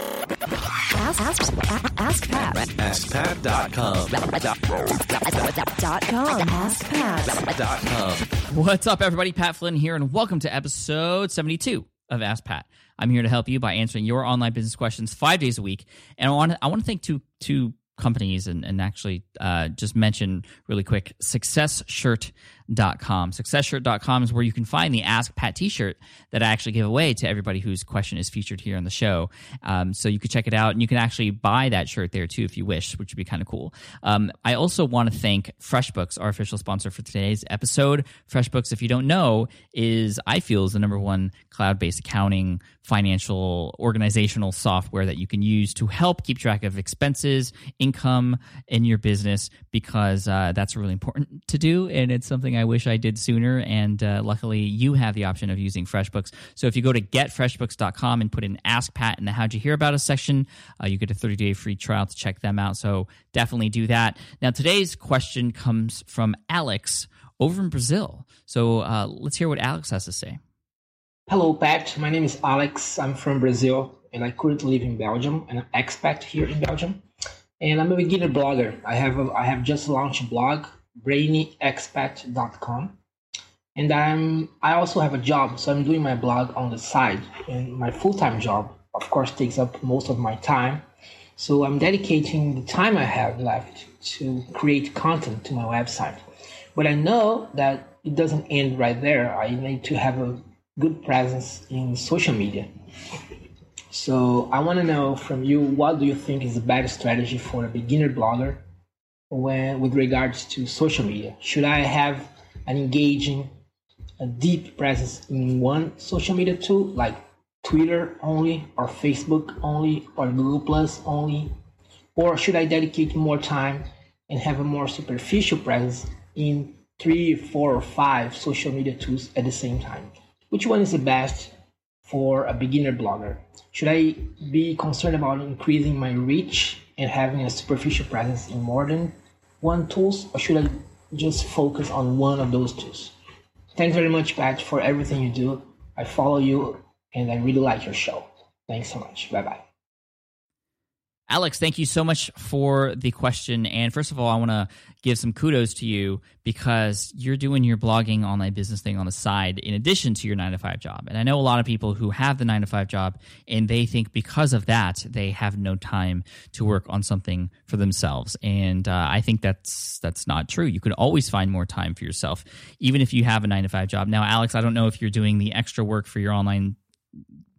Ask, ask, ask Pat. AskPat.com. Dot com. Ask Pat. Dot com. What's up, everybody? Pat Flynn here, and welcome to episode 72 of Ask Pat. I'm here to help you by answering your online business questions five days a week. And I want to, I want to thank two, two companies and, and actually uh, just mention really quick successshirt.com. Successshirt.com is where you can find the Ask Pat t shirt that I actually give away to everybody whose question is featured here on the show. Um, so you can check it out and you can actually buy that shirt there too if you wish, which would be kind of cool. Um, I also want to thank FreshBooks, our official sponsor for today's episode. FreshBooks, if you don't know, is I feel is the number one cloud based accounting, financial, organizational software that you can use to help keep track of expenses, income in your business because uh, that's really important to do and it's something i wish i did sooner and uh, luckily you have the option of using freshbooks so if you go to getfreshbooks.com and put in ask pat in the how'd you hear about us section uh, you get a 30 day free trial to check them out so definitely do that now today's question comes from alex over in brazil so uh, let's hear what alex has to say Hello, Pat. My name is Alex. I'm from Brazil and I currently live in Belgium and I'm expat here in Belgium. And I'm a beginner blogger. I have a, I have just launched a blog, brainyexpat.com. And I'm I also have a job, so I'm doing my blog on the side. And my full-time job, of course, takes up most of my time. So I'm dedicating the time I have left to create content to my website. But I know that it doesn't end right there. I need to have a good presence in social media. So I want to know from you what do you think is the best strategy for a beginner blogger when with regards to social media? Should I have an engaging, a deep presence in one social media tool like Twitter only, or Facebook only, or Google Plus only, or should I dedicate more time and have a more superficial presence in three, four, or five social media tools at the same time? Which one is the best for a beginner blogger? Should I be concerned about increasing my reach and having a superficial presence in more than one tools, or should I just focus on one of those tools? Thanks very much, Pat, for everything you do. I follow you and I really like your show. Thanks so much. Bye bye. Alex, thank you so much for the question. And first of all, I want to give some kudos to you because you're doing your blogging online business thing on the side in addition to your nine to five job. And I know a lot of people who have the nine to five job and they think because of that, they have no time to work on something for themselves. And uh, I think that's that's not true. You could always find more time for yourself, even if you have a nine to five job. Now, Alex, I don't know if you're doing the extra work for your online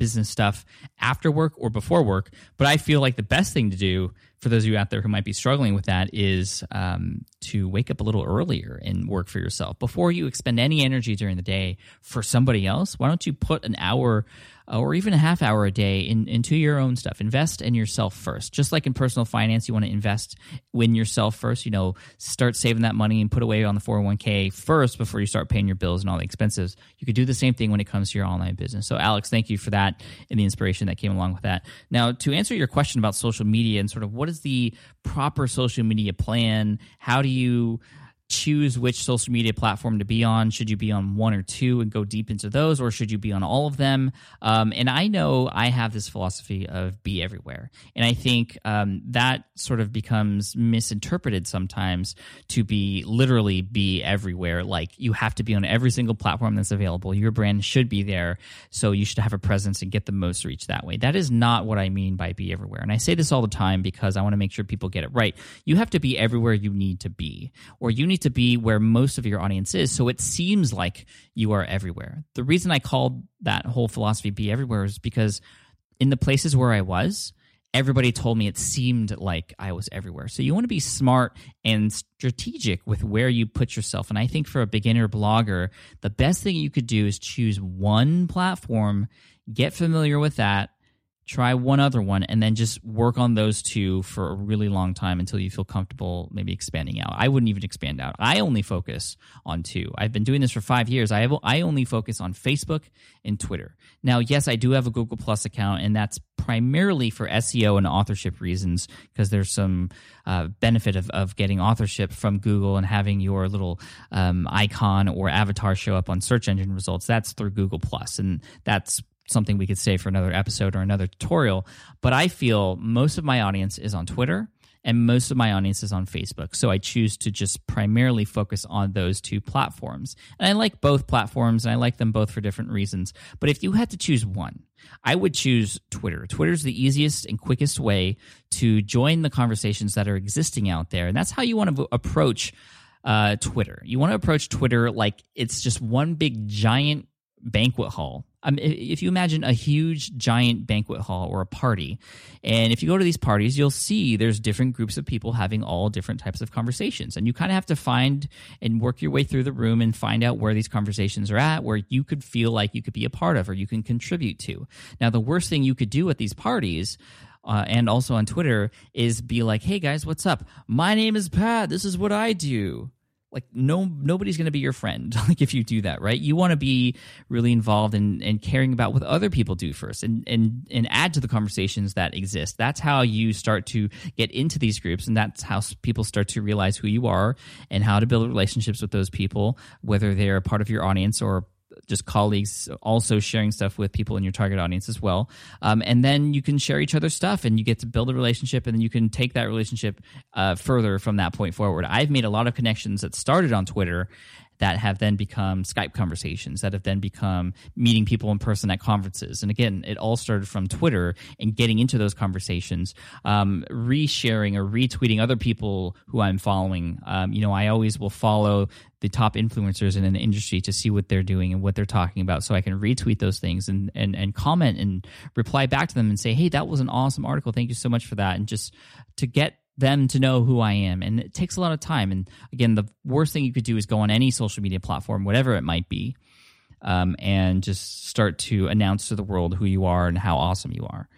business stuff after work or before work. But I feel like the best thing to do for those of you out there who might be struggling with that is um, to wake up a little earlier and work for yourself before you expend any energy during the day for somebody else. Why don't you put an hour Uh, or even a half hour a day in, into your own stuff. Invest in yourself first. Just like in personal finance, you want to invest in yourself first. You know, start saving that money and put away on the 401k first before you start paying your bills and all the expenses. You could do the same thing when it comes to your online business. So, Alex, thank you for that and the inspiration that came along with that. Now, to answer your question about social media and sort of what is the proper social media plan, how do you choose which social media platform to be on. Should you be on one or two and go deep into those, or should you be on all of them? Um, and I know I have this philosophy of be everywhere. And I think um, that sort of becomes misinterpreted sometimes to be literally be everywhere. Like you have to be on every single platform that's available. Your brand should be there. So you should have a presence and get the most reach that way. That is not what I mean by be everywhere. And I say this all the time because I want to make sure people get it right. You have to be everywhere you need to be, or you need to be where most of your audience is. So it seems like you are everywhere. The reason I called that whole philosophy be everywhere is because in the places where I was, everybody told me it seemed like I was everywhere. So you want to be smart and strategic with where you put yourself. And I think for a beginner blogger, the best thing you could do is choose one platform, get familiar with that, try one other one and then just work on those two for a really long time until you feel comfortable maybe expanding out. I wouldn't even expand out. I only focus on two. I've been doing this for 5 years. I have I only focus on Facebook and Twitter. Now, yes, I do have a Google Plus account and that's primarily for SEO and authorship reasons because there's some uh, benefit of, of getting authorship from Google and having your little um, icon or avatar show up on search engine results. That's through Google Plus and that's something we could say for another episode or another tutorial. But I feel most of my audience is on Twitter and most of my audience is on Facebook. So I choose to just primarily focus on those two platforms. And I like both platforms and I like them both for different reasons. But if you had to choose one, I would choose Twitter. Twitter is the easiest and quickest way to join the conversations that are existing out there. And that's how you want to approach uh, Twitter. You want to approach Twitter like it's just one big giant banquet hall. Um, if you imagine a huge giant banquet hall or a party, and if you go to these parties, you'll see there's different groups of people having all different types of conversations, and you kind of have to find and work your way through the room and find out where these conversations are at, where you could feel like you could be a part of or you can contribute to. Now, the worst thing you could do at these parties uh, and also on Twitter is be like, "Hey guys, what's up? My name is Pat. This is what I do." Like no, nobody's going to be your friend. Like if you do that, right? You want to be really involved in, in caring about what other people do first, and and and add to the conversations that exist. That's how you start to get into these groups, and that's how people start to realize who you are and how to build relationships with those people, whether they're a part of your audience or just colleagues also sharing stuff with people in your target audience as well. Um, and then you can share each other's stuff and you get to build a relationship and then you can take that relationship uh, further from that point forward. I've made a lot of connections that started on Twitter that have then become Skype conversations, that have then become meeting people in person at conferences. And again, it all started from Twitter and getting into those conversations, um, resharing or retweeting other people who I'm following. Um, you know, I always will follow the top influencers in an industry to see what they're doing and what they're talking about so I can retweet those things and, and, and comment and reply back to them and say, hey, that was an awesome article. Thank you so much for that. And just to get them to know who I am. And it takes a lot of time. And again, the worst thing you could do is go on any social media platform, whatever it might be, um, and just start to announce to the world who you are and how awesome you are.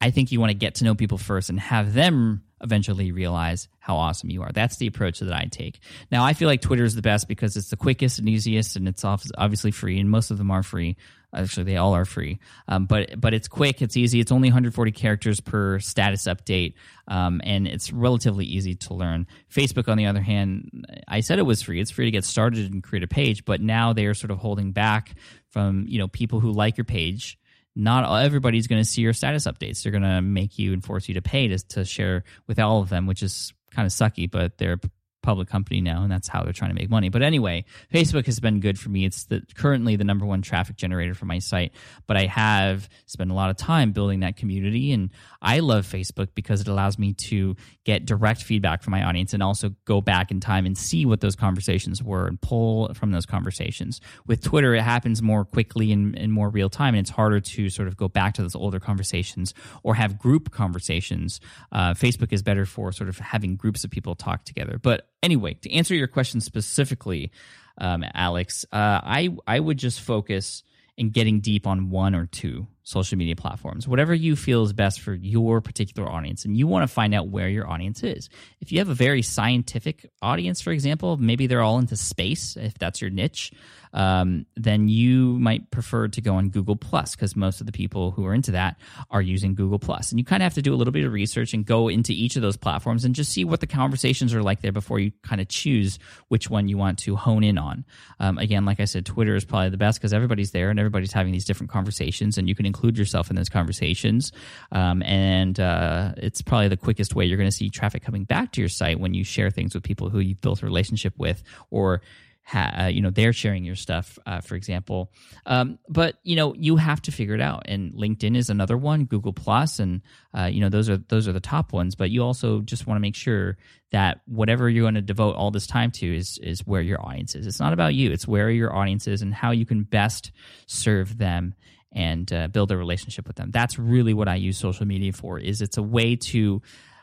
I think you want to get to know people first and have them eventually realize how awesome you are. That's the approach that I take. Now, I feel like Twitter is the best because it's the quickest and easiest, and it's obviously free, and most of them are free. Actually, they all are free. Um, but but it's quick, it's easy. It's only 140 characters per status update, um, and it's relatively easy to learn. Facebook, on the other hand, I said it was free. It's free to get started and create a page, but now they are sort of holding back from you know people who like your page not everybody's going to see your status updates. They're going to make you and force you to pay to, to share with all of them, which is kind of sucky, but they're public company now, and that's how they're trying to make money. But anyway, Facebook has been good for me. It's the, currently the number one traffic generator for my site, but I have spent a lot of time building that community, and I love Facebook because it allows me to get direct feedback from my audience and also go back in time and see what those conversations were and pull from those conversations. With Twitter, it happens more quickly and, and more real time, and it's harder to sort of go back to those older conversations or have group conversations. Uh, Facebook is better for sort of having groups of people talk together, but anyway, to answer your question specifically, um, Alex, uh, I I would just focus in getting deep on one or two social media platforms, whatever you feel is best for your particular audience. And you want to find out where your audience is. If you have a very scientific audience, for example, maybe they're all into space, if that's your niche, um, then you might prefer to go on Google Plus because most of the people who are into that are using Google Plus. And you kind of have to do a little bit of research and go into each of those platforms and just see what the conversations are like there before you kind of choose which one you want to hone in on. Um, again, like I said, Twitter is probably the best because everybody's there and everybody's having these different conversations, and you can include yourself in those conversations. Um, and uh, it's probably the quickest way you're going to see traffic coming back to your site when you share things with people who you've built a relationship with or ha- uh, you know they're sharing your stuff uh, for example. Um, but you know you have to figure it out. And linkedin is another one google plus and uh, you know those are those are the top ones. But you also just want to make sure that whatever you're going to devote all this time to is is where your audience is. It's not about you it's where your audience is and how you can best serve them and uh, build a relationship with them that's really what i use social media for is it's a way to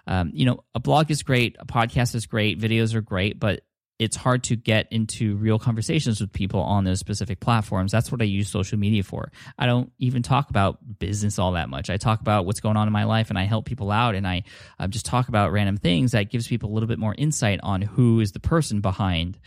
um, you know a blog is great a podcast is great videos are great but it's hard to get into real conversations with people on those specific platforms. That's what I use social media for. I don't even talk about business all that much. I talk about what's going on in my life and I help people out and I uh, just talk about random things that gives people a little bit more insight on who is the person behind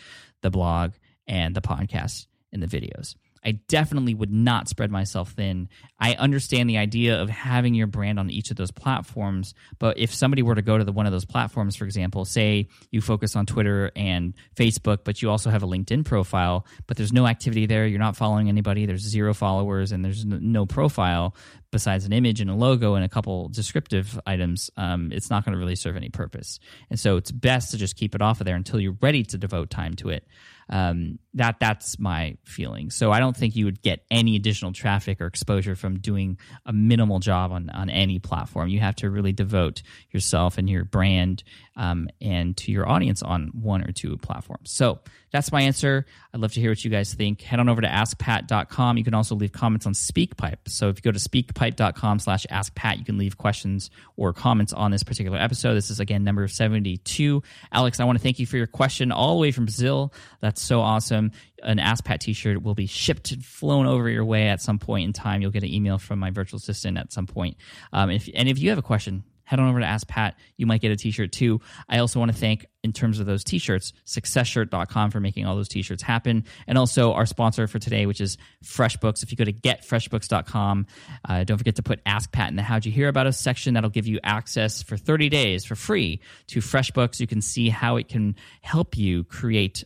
the blog and the podcast and the videos. I definitely would not spread myself thin. I understand the idea of having your brand on each of those platforms, but if somebody were to go to the one of those platforms, for example, say you focus on Twitter and Facebook, but you also have a LinkedIn profile, but there's no activity there, you're not following anybody, there's zero followers, and there's no profile besides an image and a logo and a couple descriptive items, um, it's not going to really serve any purpose. And so it's best to just keep it off of there until you're ready to devote time to it. Um, that that's my feeling. So I don't think you would get any additional traffic or exposure from doing a minimal job on on any platform. You have to really devote yourself and your brand um, and to your audience on one or two platforms. So that's my answer. I'd love to hear what you guys think. Head on over to askpat.com. You can also leave comments on SpeakPipe. So if you go to speakpipe.com slash askpat, you can leave questions or comments on this particular episode. This is again number 72. Alex, I want to thank you for your question all the way from Brazil. That's so awesome. An Ask Pat t-shirt will be shipped, and flown over your way at some point in time. You'll get an email from my virtual assistant at some point. Um, if, and if you have a question, head on over to Ask Pat. You might get a t-shirt too. I also want to thank, in terms of those t-shirts, successshirt.com for making all those t-shirts happen. And also our sponsor for today, which is FreshBooks. If you go to getfreshbooks.com, uh, don't forget to put Ask Pat in the How'd You Hear About Us section. That'll give you access for 30 days for free to FreshBooks. You can see how it can help you create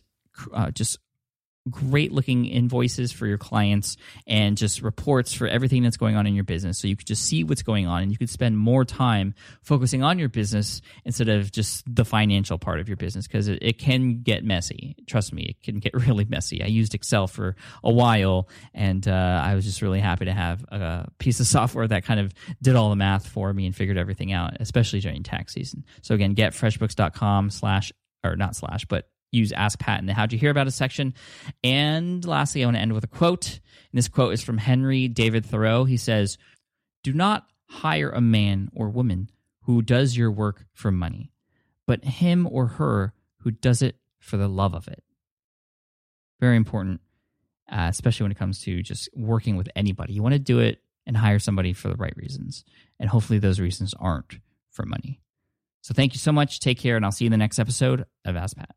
uh, just great looking invoices for your clients and just reports for everything that's going on in your business. So you could just see what's going on and you could spend more time focusing on your business instead of just the financial part of your business because it, it, can get messy. Trust me, it can get really messy. I used Excel for a while and uh, I was just really happy to have a piece of software that kind of did all the math for me and figured everything out, especially during tax season. So again, getfreshbooks.com slash or not slash, but use Ask Pat in the How'd You Hear About Us section. And lastly, I want to end with a quote. And this quote is from Henry David Thoreau. He says, Do not hire a man or woman who does your work for money, but him or her who does it for the love of it. Very important, uh, especially when it comes to just working with anybody. You want to do it and hire somebody for the right reasons. And hopefully, those reasons aren't for money. So, thank you so much. Take care, and I'll see you in the next episode of Ask Pat.